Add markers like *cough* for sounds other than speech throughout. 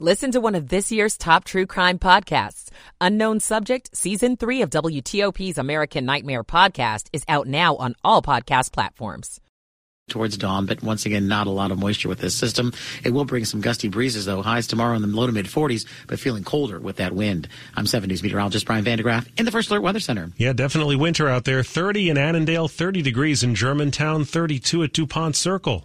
Listen to one of this year's top true crime podcasts. Unknown Subject, Season 3 of WTOP's American Nightmare podcast is out now on all podcast platforms. Towards dawn, but once again, not a lot of moisture with this system. It will bring some gusty breezes, though. Highs tomorrow in the low to mid 40s, but feeling colder with that wind. I'm 7 News meteorologist Brian van de Graaff in the First Alert Weather Center. Yeah, definitely winter out there. 30 in Annandale, 30 degrees in Germantown, 32 at DuPont Circle.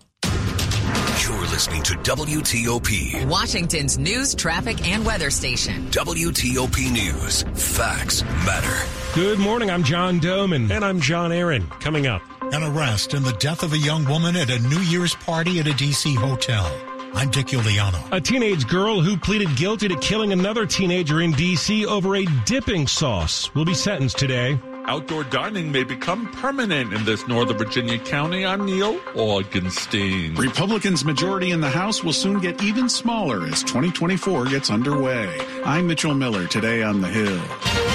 You're listening to WTOP, Washington's news, traffic, and weather station. WTOP News. Facts matter. Good morning. I'm John Domen. And I'm John Aaron. Coming up. An arrest and the death of a young woman at a New Year's party at a D.C. hotel. I'm Dick Uliano. A teenage girl who pleaded guilty to killing another teenager in D.C. over a dipping sauce will be sentenced today. Outdoor dining may become permanent in this Northern Virginia county. I'm Neil Augenstein. Republicans' majority in the House will soon get even smaller as 2024 gets underway. I'm Mitchell Miller today on The Hill.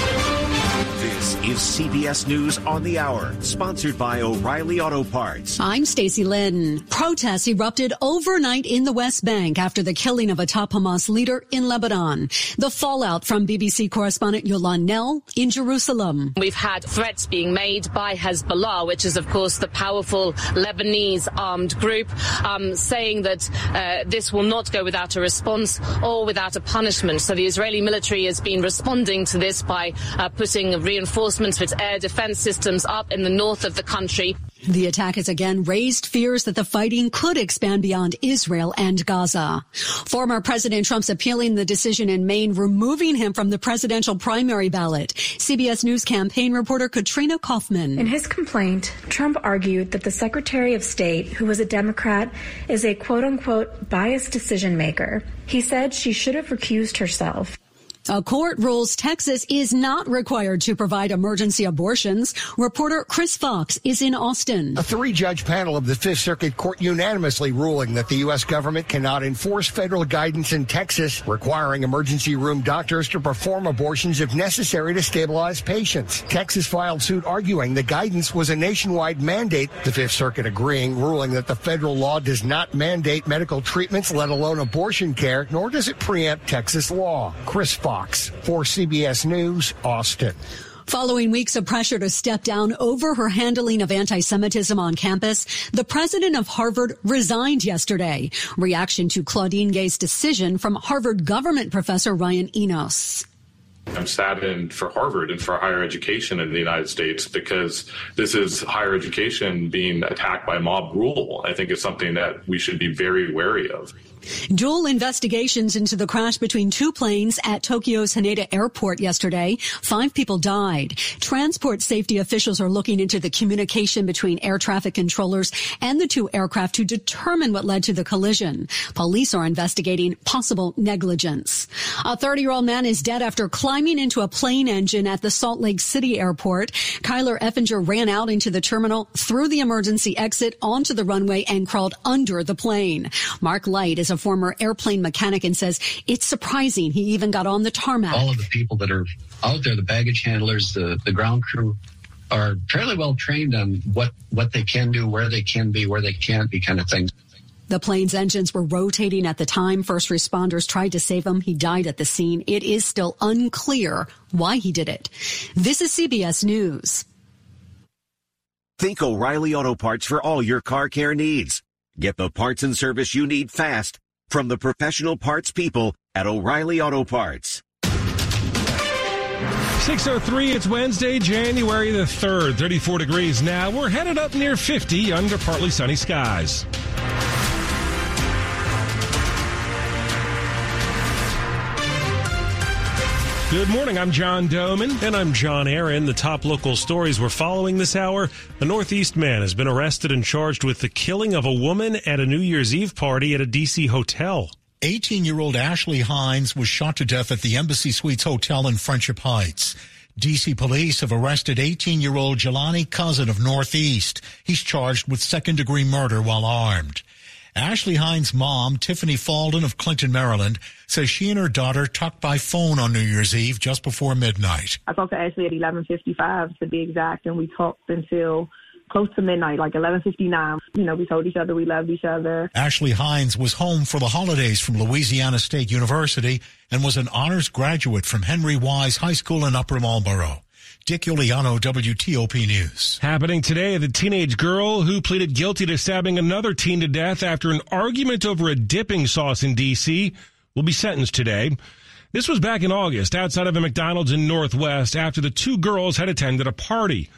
This is CBS News on the Hour, sponsored by O'Reilly Auto Parts. I'm Stacy Lynn. Protests erupted overnight in the West Bank after the killing of a top Hamas leader in Lebanon. The fallout from BBC correspondent Yolande Knell in Jerusalem. We've had threats being made by Hezbollah, which is, of course, the powerful Lebanese armed group, um, saying that uh, this will not go without a response or without a punishment. So the Israeli military has been responding to this by uh, putting reinforcements of its air defense systems up in the north of the country. The attack has again raised fears that the fighting could expand beyond Israel and Gaza. Former President Trump's appealing the decision in Maine, removing him from the presidential primary ballot. CBS News campaign reporter Katrina Kaufman. In his complaint, Trump argued that the Secretary of State, who was a Democrat, is a quote unquote biased decision maker. He said she should have recused herself. A court rules Texas is not required to provide emergency abortions. Reporter Chris Fox is in Austin. A three judge panel of the Fifth Circuit Court unanimously ruling that the U.S. government cannot enforce federal guidance in Texas requiring emergency room doctors to perform abortions if necessary to stabilize patients. Texas filed suit arguing the guidance was a nationwide mandate, the Fifth Circuit agreeing, ruling that the federal law does not mandate medical treatments, let alone abortion care, nor does it preempt Texas law. Chris Fox Fox for CBS News, Austin. Following weeks of pressure to step down over her handling of anti-Semitism on campus, the president of Harvard resigned yesterday. Reaction to Claudine Gay's decision from Harvard government professor Ryan Enos. I'm saddened for Harvard and for higher education in the United States because this is higher education being attacked by mob rule. I think it's something that we should be very wary of. Dual investigations into the crash between two planes at Tokyo's Haneda Airport yesterday. Five people died. Transport safety officials are looking into the communication between air traffic controllers and the two aircraft to determine what led to the collision. Police are investigating possible negligence. A 30 year old man is dead after climbing into a plane engine at the Salt Lake City airport. Kyler Efinger ran out into the terminal through the emergency exit onto the runway and crawled under the plane. Mark Light is a a former airplane mechanic and says it's surprising he even got on the tarmac. All of the people that are out there, the baggage handlers, the, the ground crew, are fairly well trained on what, what they can do, where they can be, where they can't be kind of things. The plane's engines were rotating at the time. First responders tried to save him. He died at the scene. It is still unclear why he did it. This is CBS News. Think O'Reilly Auto Parts for all your car care needs. Get the parts and service you need fast from the professional parts people at O'Reilly Auto Parts. 603, it's Wednesday, January the 3rd, 34 degrees now. We're headed up near 50 under partly sunny skies. Good morning. I'm John Domen. And I'm John Aaron. The top local stories we're following this hour. A Northeast man has been arrested and charged with the killing of a woman at a New Year's Eve party at a D.C. hotel. 18 year old Ashley Hines was shot to death at the Embassy Suites Hotel in Friendship Heights. DC police have arrested 18 year old Jelani Cousin of Northeast. He's charged with second degree murder while armed. Ashley Hines' mom, Tiffany Falden of Clinton, Maryland, says she and her daughter talked by phone on New Year's Eve just before midnight. I talked to Ashley at 11:55 to be exact, and we talked until close to midnight, like 11:59. You know, we told each other we loved each other. Ashley Hines was home for the holidays from Louisiana State University and was an honors graduate from Henry Wise High School in Upper Marlboro. Dick Uliano, WTOP News. Happening today, the teenage girl who pleaded guilty to stabbing another teen to death after an argument over a dipping sauce in D.C. will be sentenced today. This was back in August outside of a McDonald's in Northwest after the two girls had attended a party.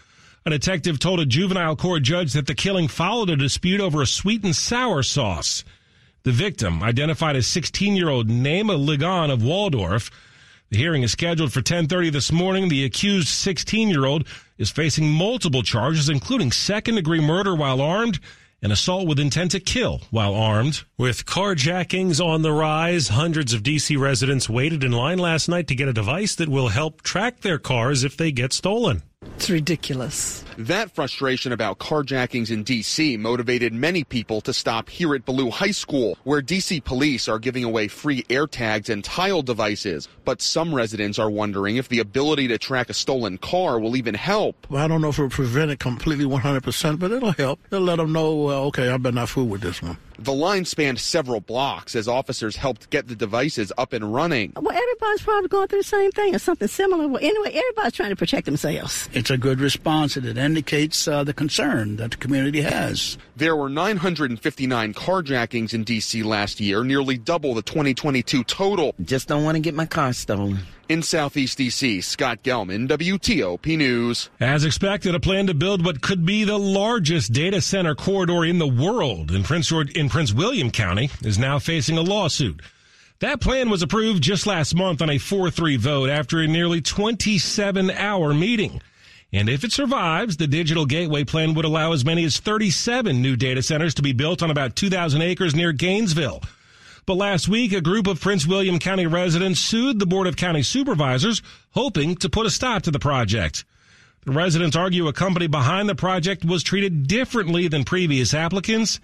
A detective told a juvenile court judge that the killing followed a dispute over a sweet and sour sauce. The victim, identified as 16-year-old Naima Ligon of Waldorf, the hearing is scheduled for 10:30 this morning. The accused 16-year-old is facing multiple charges including second-degree murder while armed and assault with intent to kill while armed. With carjackings on the rise, hundreds of DC residents waited in line last night to get a device that will help track their cars if they get stolen. It's ridiculous. That frustration about carjackings in D.C. motivated many people to stop here at Ballou High School, where D.C. police are giving away free AirTags and tile devices. But some residents are wondering if the ability to track a stolen car will even help. Well, I don't know if it'll prevent it completely 100%, but it'll help. It'll let them know, well, okay, I better not fool with this one. The line spanned several blocks as officers helped get the devices up and running. Well, everybody's probably going through the same thing or something similar. Well, anyway, everybody's trying to protect themselves. It's a good response and it indicates uh, the concern that the community has. There were 959 carjackings in D.C. last year, nearly double the 2022 total. Just don't want to get my car stolen. In Southeast D.C., Scott Gelman, WTOP News. As expected, a plan to build what could be the largest data center corridor in the world in Prince, in Prince William County is now facing a lawsuit. That plan was approved just last month on a 4-3 vote after a nearly 27 hour meeting. And if it survives, the digital gateway plan would allow as many as 37 new data centers to be built on about 2,000 acres near Gainesville. But last week, a group of Prince William County residents sued the Board of County Supervisors, hoping to put a stop to the project. The residents argue a company behind the project was treated differently than previous applicants,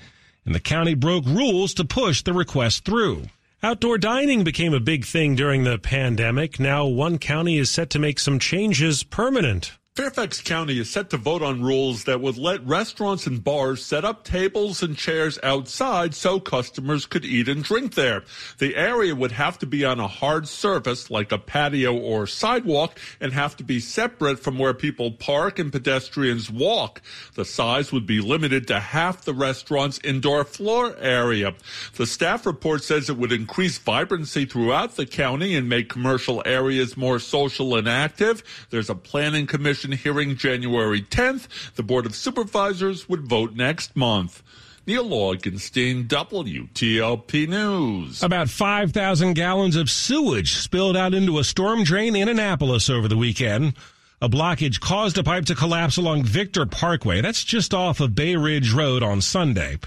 and the county broke rules to push the request through. Outdoor dining became a big thing during the pandemic. Now one county is set to make some changes permanent. Fairfax County is set to vote on rules that would let restaurants and bars set up tables and chairs outside so customers could eat and drink there. The area would have to be on a hard surface like a patio or sidewalk and have to be separate from where people park and pedestrians walk. The size would be limited to half the restaurant's indoor floor area. The staff report says it would increase vibrancy throughout the county and make commercial areas more social and active. There's a planning commission hearing January 10th. The Board of Supervisors would vote next month. Neil Augenstein, WTOP News. About 5,000 gallons of sewage spilled out into a storm drain in Annapolis over the weekend. A blockage caused a pipe to collapse along Victor Parkway. That's just off of Bay Ridge Road on Sunday.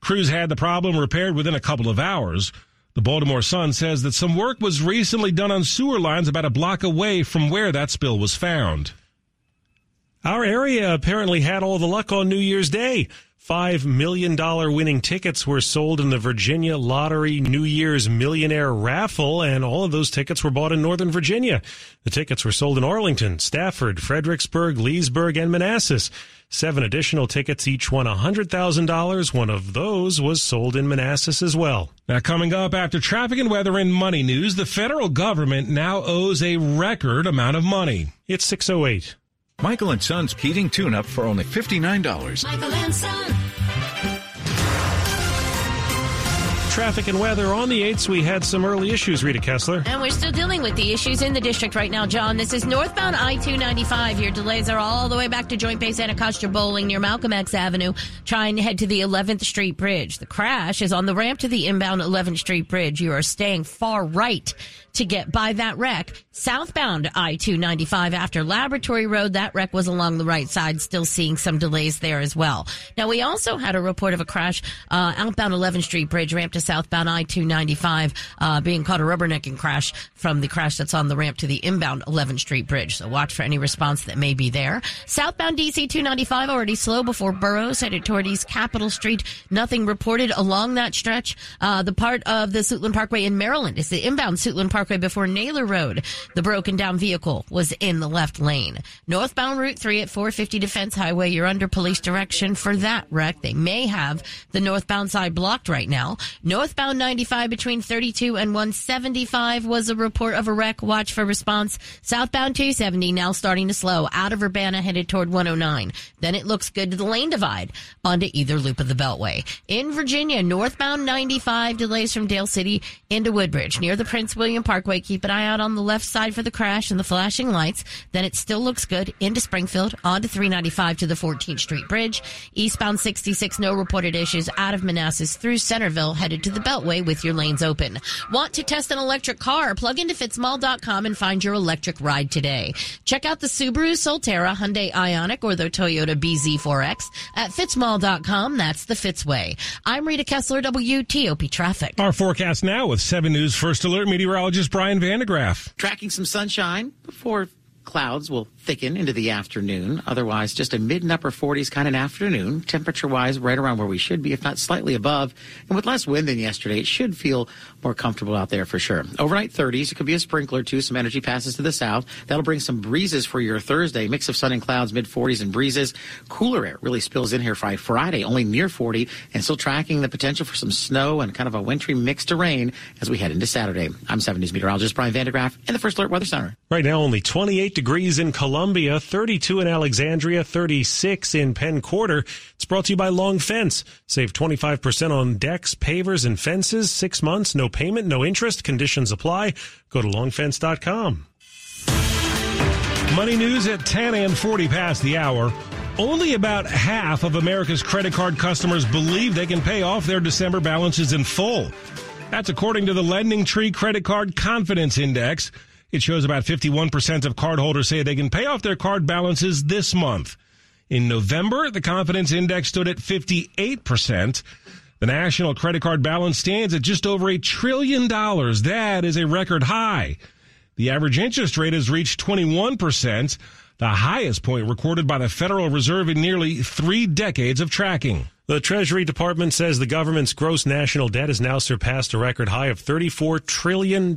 Crews had the problem repaired within a couple of hours. The Baltimore Sun says that some work was recently done on sewer lines about a block away from where that spill was found. Our area apparently had all the luck on New Year's Day. $5 million winning tickets were sold in the Virginia Lottery New Year's Millionaire Raffle, and all of those tickets were bought in Northern Virginia. The tickets were sold in Arlington, Stafford, Fredericksburg, Leesburg, and Manassas. Seven additional tickets, each won $100,000. One of those was sold in Manassas as well. Now, coming up after traffic and weather and money news, the federal government now owes a record amount of money. It's 608. Michael and Son's heating tune-up for only $59. Michael and Son. Traffic and weather on the 8th. We had some early issues, Rita Kessler. And we're still dealing with the issues in the district right now, John. This is northbound I 295. Your delays are all the way back to Joint Base Anacostia Bolling near Malcolm X Avenue, trying to head to the 11th Street Bridge. The crash is on the ramp to the inbound 11th Street Bridge. You are staying far right to get by that wreck. Southbound I-295 after Laboratory Road, that wreck was along the right side, still seeing some delays there as well. Now we also had a report of a crash, uh, outbound 11th Street Bridge ramp to southbound I-295 uh, being caught a rubbernecking crash from the crash that's on the ramp to the inbound 11th Street Bridge. So watch for any response that may be there. Southbound DC 295 already slow before Burroughs headed toward East Capitol Street. Nothing reported along that stretch. Uh, the part of the Suitland Parkway in Maryland is the inbound Suitland Parkway before Naylor Road. The broken down vehicle was in the left lane. Northbound Route 3 at 450 Defense Highway, you're under police direction for that wreck. They may have the northbound side blocked right now. Northbound 95 between 32 and 175 was a report of a wreck. Watch for response. Southbound 270 now starting to slow out of Urbana headed toward 109. Then it looks good to the lane divide onto either loop of the Beltway. In Virginia, northbound 95 delays from Dale City into Woodbridge near the Prince William Parkway. Keep an eye out on the left side for the crash and the flashing lights. Then it still looks good into Springfield onto 395 to the 14th Street Bridge. Eastbound 66, no reported issues out of Manassas through Centerville headed to the Beltway with your lanes open. Want to test an electric car? Plug into fitzmall.com and find your electric ride today. Check out the Subaru Solterra, Hyundai Ioniq, or the Toyota BZ4X at fitzmall.com. That's the Fitzway. I'm Rita Kessler, WTOP Traffic. Our forecast now with 7 News First Alert meteorologist Brian van de Graaff. Tracking some sunshine before clouds will thicken into the afternoon. Otherwise, just a mid and upper 40s kind of afternoon. Temperature wise, right around where we should be, if not slightly above. And with less wind than yesterday, it should feel more comfortable out there for sure. Overnight 30s. It could be a sprinkler too. Some energy passes to the south. That'll bring some breezes for your Thursday. Mix of sun and clouds, mid 40s and breezes. Cooler air really spills in here for Friday, only near 40 and still tracking the potential for some snow and kind of a wintry mix to rain as we head into Saturday. I'm 7 News meteorologist Brian van de Graaff in the First Alert Weather Center. Right now, only 28 degrees in Columbia, 32 in Alexandria, 36 in Penn Quarter. It's brought to you by Long Fence. Save 25% on decks, pavers, and fences. Six months, no payment, no interest. Conditions apply. Go to longfence.com. Money news at 10 and 40 past the hour. Only about half of America's credit card customers believe they can pay off their December balances in full. That's according to the Lending Tree Credit Card Confidence Index. It shows about 51% of cardholders say they can pay off their card balances this month. In November, the confidence index stood at 58%. The national credit card balance stands at just over a trillion dollars. That is a record high. The average interest rate has reached 21%, the highest point recorded by the Federal Reserve in nearly three decades of tracking. The Treasury Department says the government's gross national debt has now surpassed a record high of $34 trillion.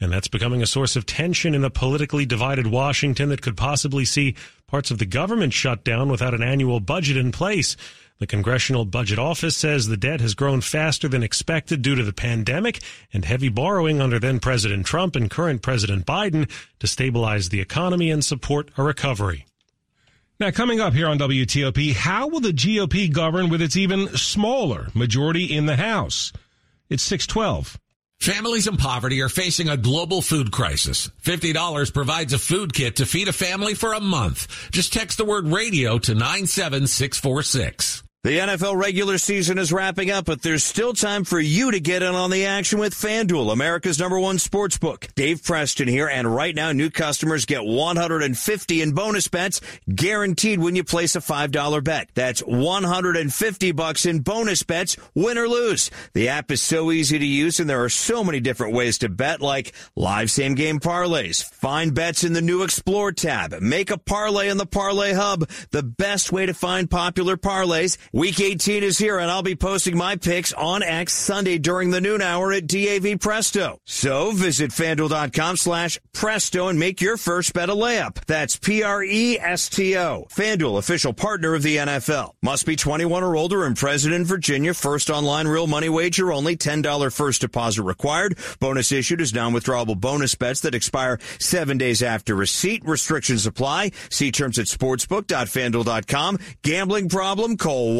And that's becoming a source of tension in a politically divided Washington that could possibly see parts of the government shut down without an annual budget in place. The Congressional Budget Office says the debt has grown faster than expected due to the pandemic and heavy borrowing under then President Trump and current President Biden to stabilize the economy and support a recovery. Now, coming up here on WTOP, how will the GOP govern with its even smaller majority in the House? It's 612. Families in poverty are facing a global food crisis. $50 provides a food kit to feed a family for a month. Just text the word radio to 97646. The NFL regular season is wrapping up, but there's still time for you to get in on the action with FanDuel, America's number one sports book. Dave Preston here, and right now new customers get 150 in bonus bets guaranteed when you place a $5 bet. That's 150 bucks in bonus bets, win or lose. The app is so easy to use, and there are so many different ways to bet, like live same game parlays, find bets in the new Explore tab, make a parlay in the Parlay Hub, the best way to find popular parlays Week 18 is here, and I'll be posting my picks on X Sunday during the noon hour at DAV Presto. So visit fanduel.com slash presto and make your first bet a layup. That's P-R-E-S-T-O. FanDuel, official partner of the NFL. Must be 21 or older and present in Virginia. First online real money wager only. $10 first deposit required. Bonus issued is non-withdrawable bonus bets that expire seven days after receipt. Restrictions apply. See terms at sportsbook.fanduel.com. Gambling problem? Call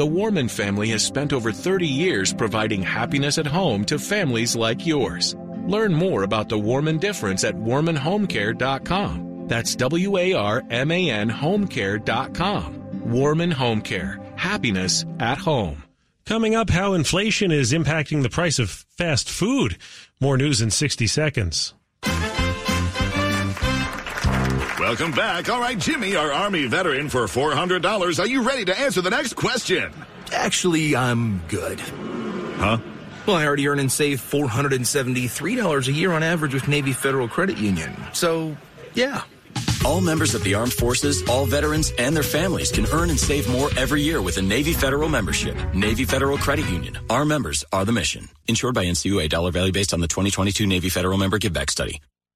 the Warman family has spent over 30 years providing happiness at home to families like yours. Learn more about the Warman difference at warmanhomecare.com. That's W A R M A N homecare.com. Warman Home Care. Happiness at home. Coming up, how inflation is impacting the price of fast food. More news in 60 seconds. Welcome back. All right, Jimmy, our Army veteran for $400. Are you ready to answer the next question? Actually, I'm good. Huh? Well, I already earn and save $473 a year on average with Navy Federal Credit Union. So, yeah. All members of the armed forces, all veterans, and their families can earn and save more every year with a Navy Federal membership. Navy Federal Credit Union. Our members are the mission. Insured by NCUA. Dollar value based on the 2022 Navy Federal Member Give Back Study.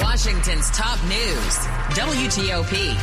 Washington's top news, WTOP.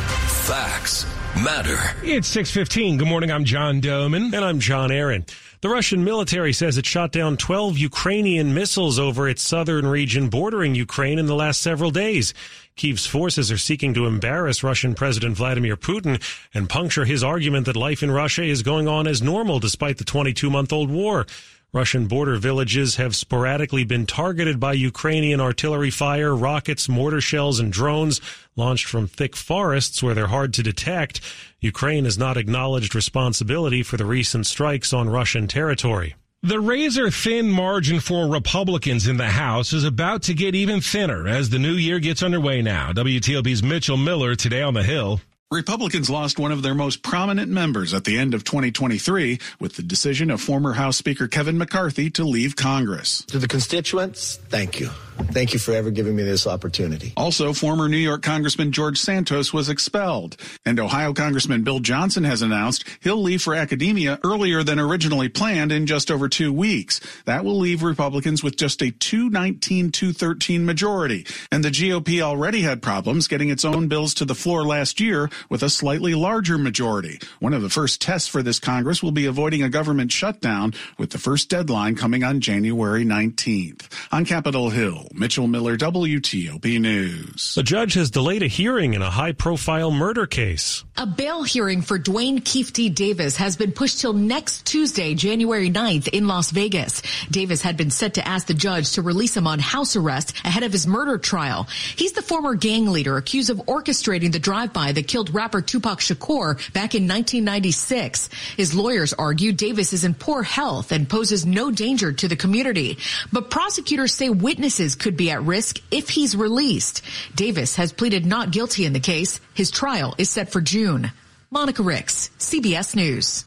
Facts matter. It's 615. Good morning. I'm John Domen. And I'm John Aaron. The Russian military says it shot down 12 Ukrainian missiles over its southern region bordering Ukraine in the last several days. Kiev's forces are seeking to embarrass Russian President Vladimir Putin and puncture his argument that life in Russia is going on as normal despite the 22 month old war. Russian border villages have sporadically been targeted by Ukrainian artillery fire, rockets, mortar shells, and drones launched from thick forests where they're hard to detect. Ukraine has not acknowledged responsibility for the recent strikes on Russian territory. The razor thin margin for Republicans in the House is about to get even thinner as the new year gets underway now. WTOP's Mitchell Miller today on the Hill. Republicans lost one of their most prominent members at the end of 2023 with the decision of former House Speaker Kevin McCarthy to leave Congress. To the constituents, thank you. Thank you for ever giving me this opportunity. Also, former New York Congressman George Santos was expelled, and Ohio Congressman Bill Johnson has announced he'll leave for academia earlier than originally planned in just over two weeks. That will leave Republicans with just a 219 213 majority, and the GOP already had problems getting its own bills to the floor last year with a slightly larger majority. One of the first tests for this Congress will be avoiding a government shutdown, with the first deadline coming on January 19th. On Capitol Hill, Mitchell Miller, WTOP News. A judge has delayed a hearing in a high profile murder case. A bail hearing for Duane Keefe Davis has been pushed till next Tuesday, January 9th in Las Vegas. Davis had been set to ask the judge to release him on house arrest ahead of his murder trial. He's the former gang leader accused of orchestrating the drive-by that killed rapper Tupac Shakur back in 1996. His lawyers argue Davis is in poor health and poses no danger to the community. But prosecutors say witnesses could be at risk if he's released. Davis has pleaded not guilty in the case. His trial is set for June. Monica Ricks, CBS News.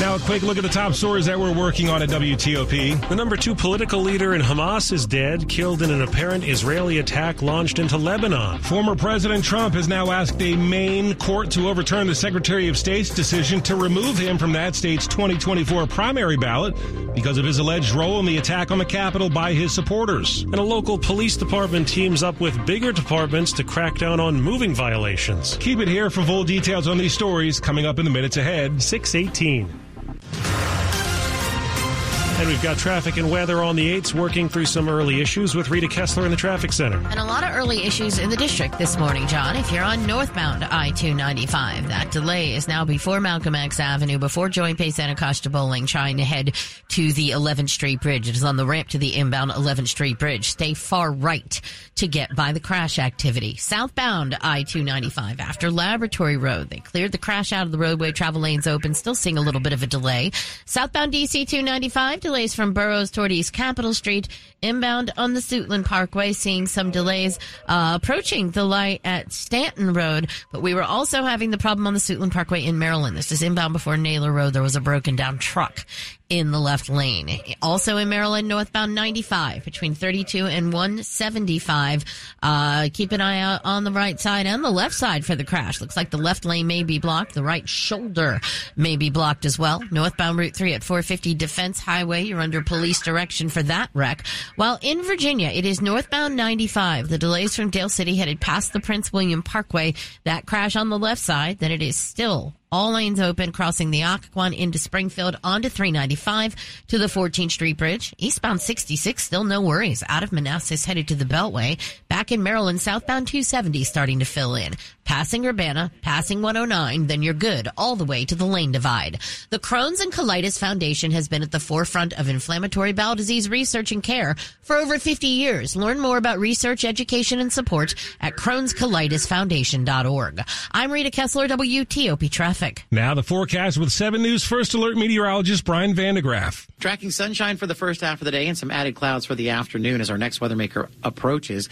Now, a quick look at the top stories that we're working on at WTOP. The number two political leader in Hamas is dead, killed in an apparent Israeli attack launched into Lebanon. Former President Trump has now asked a Maine court to overturn the Secretary of State's decision to remove him from that state's 2024 primary ballot because of his alleged role in the attack on the Capitol by his supporters. And a local police department teams up with bigger departments to crack down on moving violations. Keep it here for full details on these stories coming up in the minutes ahead. 618. And we've got traffic and weather on the 8s, working through some early issues with Rita Kessler in the traffic center. And a lot of early issues in the district this morning, John. If you're on northbound I 295, that delay is now before Malcolm X Avenue, before Joint Base Anacostia Bolling, trying to head to the 11th Street Bridge. It is on the ramp to the inbound 11th Street Bridge. Stay far right to get by the crash activity. Southbound I 295 after Laboratory Road. They cleared the crash out of the roadway, travel lanes open, still seeing a little bit of a delay. Southbound DC 295 delays from Burroughs toward East Capitol Street. Inbound on the Suitland Parkway, seeing some delays uh, approaching the light at Stanton Road. But we were also having the problem on the Suitland Parkway in Maryland. This is inbound before Naylor Road. There was a broken down truck in the left lane. Also in Maryland, northbound 95 between 32 and 175. Uh, keep an eye out on the right side and the left side for the crash. Looks like the left lane may be blocked. The right shoulder may be blocked as well. Northbound Route 3 at 450 Defense Highway. You're under police direction for that wreck. While in Virginia, it is northbound 95. The delays from Dale City headed past the Prince William Parkway. That crash on the left side, then it is still all lanes open, crossing the Occoquan into Springfield onto 395 to the 14th Street Bridge. Eastbound 66, still no worries. Out of Manassas, headed to the Beltway. Back in Maryland, southbound 270 starting to fill in. Passing Urbana, passing 109, then you're good all the way to the lane divide. The Crohn's and Colitis Foundation has been at the forefront of inflammatory bowel disease research and care for over 50 years. Learn more about research, education, and support at Crohn'sColitisFoundation.org. I'm Rita Kessler, WTOP Traffic. Now the forecast with 7 News First Alert meteorologist Brian van de Graaff. Tracking sunshine for the first half of the day and some added clouds for the afternoon as our next weather maker approaches.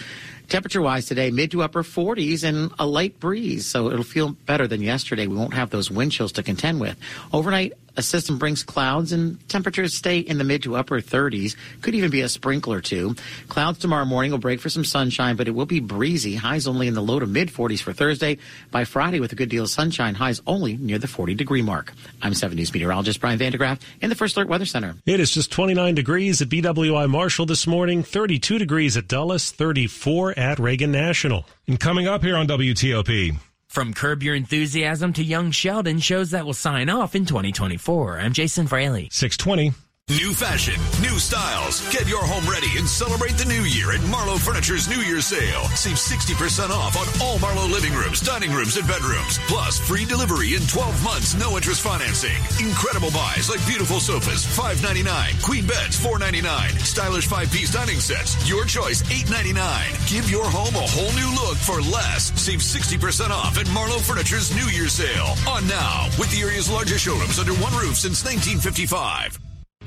Temperature wise today, mid to upper 40s and a light breeze, so it'll feel better than yesterday. We won't have those wind chills to contend with. Overnight, a system brings clouds and temperatures stay in the mid to upper 30s. Could even be a sprinkle or two. Clouds tomorrow morning will break for some sunshine, but it will be breezy. Highs only in the low to mid 40s for Thursday. By Friday, with a good deal of sunshine, highs only near the 40 degree mark. I'm 7 News meteorologist Brian van de Graaff in the First Alert Weather Center. It is just 29 degrees at BWI Marshall this morning, 32 degrees at Dulles, 34 at Reagan National. And coming up here on WTOP. From Curb Your Enthusiasm to Young Sheldon shows that will sign off in 2024. I'm Jason Fraley. 620. New fashion, new styles. Get your home ready and celebrate the new year at Marlowe Furniture's New Year sale. Save 60% off on all Marlowe living rooms, dining rooms, and bedrooms. Plus, free delivery in 12 months, no interest financing. Incredible buys like beautiful sofas, $5.99. Queen beds, $4.99. Stylish five-piece dining sets, your choice, $8.99. Give your home a whole new look for less. Save 60% off at Marlowe Furniture's New Year sale. On now, with the area's largest showrooms under one roof since 1955.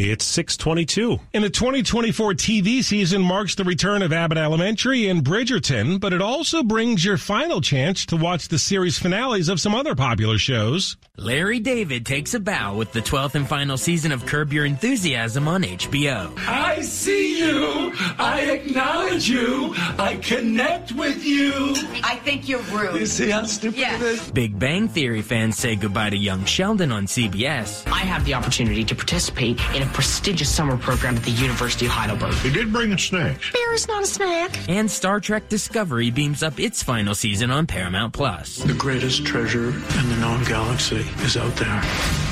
It's 622. And the 2024 TV season marks the return of Abbott Elementary and Bridgerton, but it also brings your final chance to watch the series finales of some other popular shows. Larry David takes a bow with the 12th and final season of Curb Your Enthusiasm on HBO. I see you. I acknowledge you. I connect with you. I think you're rude. You see how stupid yeah. it is? Big Bang Theory fans say goodbye to young Sheldon on CBS. I have the opportunity to participate in a prestigious summer program at the University of Heidelberg. He did bring a snack. Beer is not a snack. And Star Trek Discovery beams up its final season on Paramount Plus. The greatest treasure in the known galaxy is out there.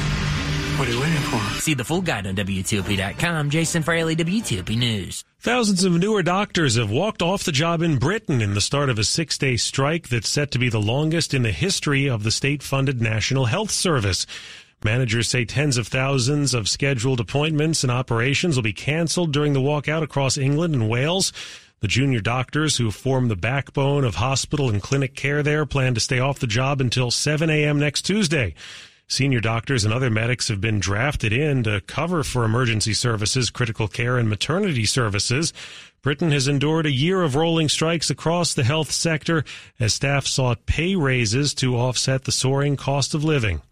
What are you waiting for? See the full guide on WTOP.com. Jason Fraley, WTOP News. Thousands of newer doctors have walked off the job in Britain in the start of a six day strike that's set to be the longest in the history of the state funded National Health Service. Managers say tens of thousands of scheduled appointments and operations will be canceled during the walkout across England and Wales. The junior doctors who form the backbone of hospital and clinic care there plan to stay off the job until 7 a.m. next Tuesday. Senior doctors and other medics have been drafted in to cover for emergency services, critical care, and maternity services. Britain has endured a year of rolling strikes across the health sector as staff sought pay raises to offset the soaring cost of living.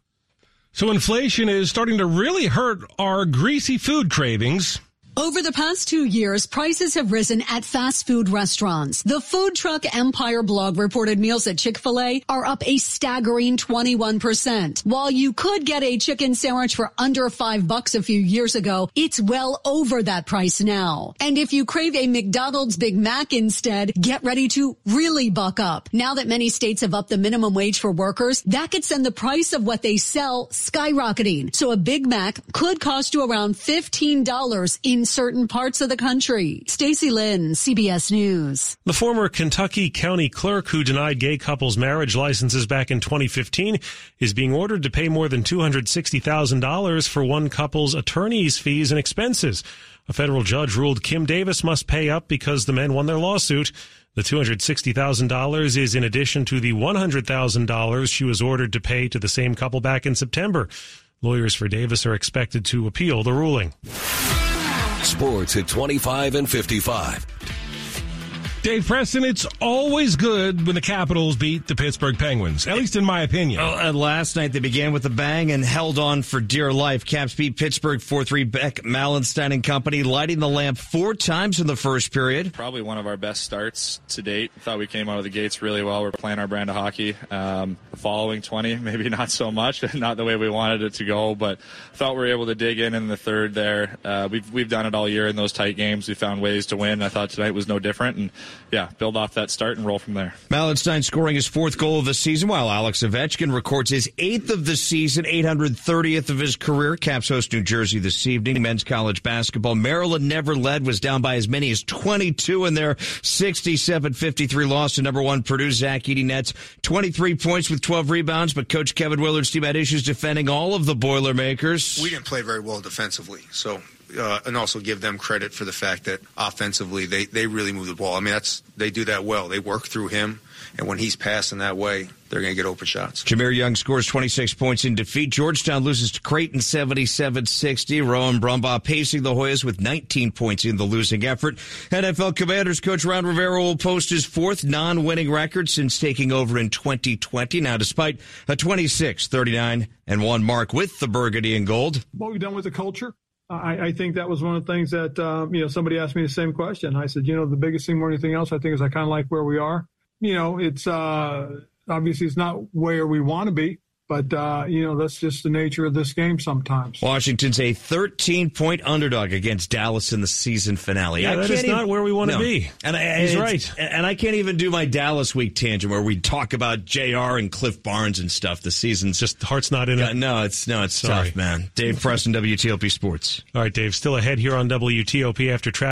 So inflation is starting to really hurt our greasy food cravings. Over the past two years, prices have risen at fast food restaurants. The Food Truck Empire blog reported meals at Chick-fil-A are up a staggering 21%. While you could get a chicken sandwich for under five bucks a few years ago, it's well over that price now. And if you crave a McDonald's Big Mac instead, get ready to really buck up. Now that many states have upped the minimum wage for workers, that could send the price of what they sell skyrocketing. So a Big Mac could cost you around $15 in certain parts of the country. Stacy Lynn, CBS News. The former Kentucky county clerk who denied gay couples marriage licenses back in 2015 is being ordered to pay more than $260,000 for one couple's attorney's fees and expenses. A federal judge ruled Kim Davis must pay up because the men won their lawsuit. The $260,000 is in addition to the $100,000 she was ordered to pay to the same couple back in September. Lawyers for Davis are expected to appeal the ruling. Sports at 25 and 55. Dave Preston, it's always good when the Capitals beat the Pittsburgh Penguins, at least in my opinion. And last night they began with a bang and held on for dear life. Caps beat Pittsburgh 4-3 Beck Malenstyn and company, lighting the lamp four times in the first period. Probably one of our best starts to date. Thought we came out of the gates really well. We're playing our brand of hockey. Um, the following 20, *laughs* maybe not so much, *laughs* not the way we wanted it to go, but thought we were able to dig in in the third there. Uh, we've, we've done it all year in those tight games. We found ways to win. I thought tonight was no different. And yeah, build off that start and roll from there. Malenstyn scoring his fourth goal of the season, while Alex Ovechkin records his eighth of the season, 830th of his career. Caps host New Jersey this evening. Men's college basketball. Maryland never led, was down by as many as 22 in their 67-53 loss to number one Purdue. Zach Edey nets 23 points with 12 rebounds, but Coach Kevin Willard's team had issues defending all of the Boilermakers. We didn't play very well defensively, so uh, and also give them credit for the fact that offensively they, they really move the ball. I mean, that's they do that well. They work through him, and when he's passing that way, they're going to get open shots. Jahmir Young scores 26 points in defeat. Georgetown loses to Creighton 77-60. Rowan Brumbaugh pacing the Hoyas with 19 points in the losing effort. NFL Commanders coach Ron Rivera will post his fourth non-winning record since taking over in 2020. Now, despite a 26, 39, and 1 mark with the Burgundy and Gold. What we've done with the culture, I, I, think that was one of the things that um, you know somebody asked me the same question. I said, you know, the biggest thing more than anything else, I think, is I kind of like where we are. You know, it's uh, obviously it's not where we want to be, but, uh, you know, that's just the nature of this game sometimes. Washington's a 13 point underdog against Dallas in the season finale. Yeah, I that is even, not where we want to no. be. And I, He's right. And I can't even do my Dallas week tangent where we talk about JR and Cliff Barnes and stuff. The season's just heart's not in it. No, it's no, it's Sorry. tough, man. Dave Preston, WTOP Sports. All right, Dave, still ahead here on WTOP after traffic.